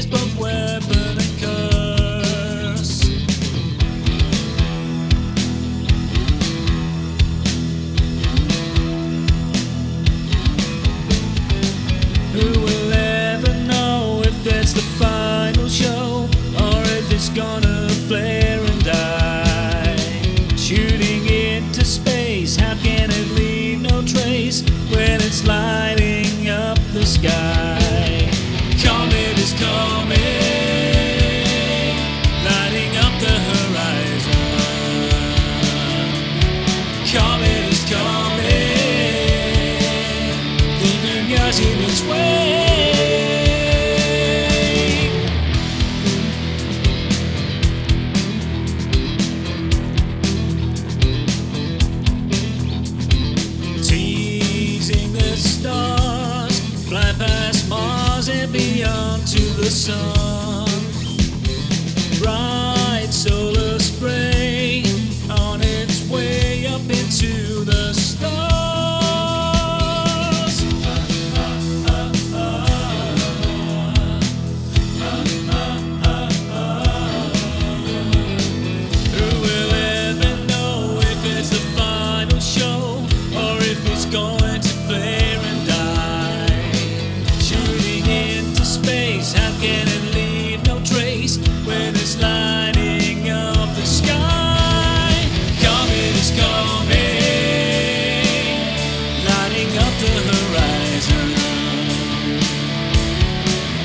is curse. Who will ever know if that's the final show or if it's gonna? stars and beyond to the sun. Bright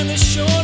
and the shore.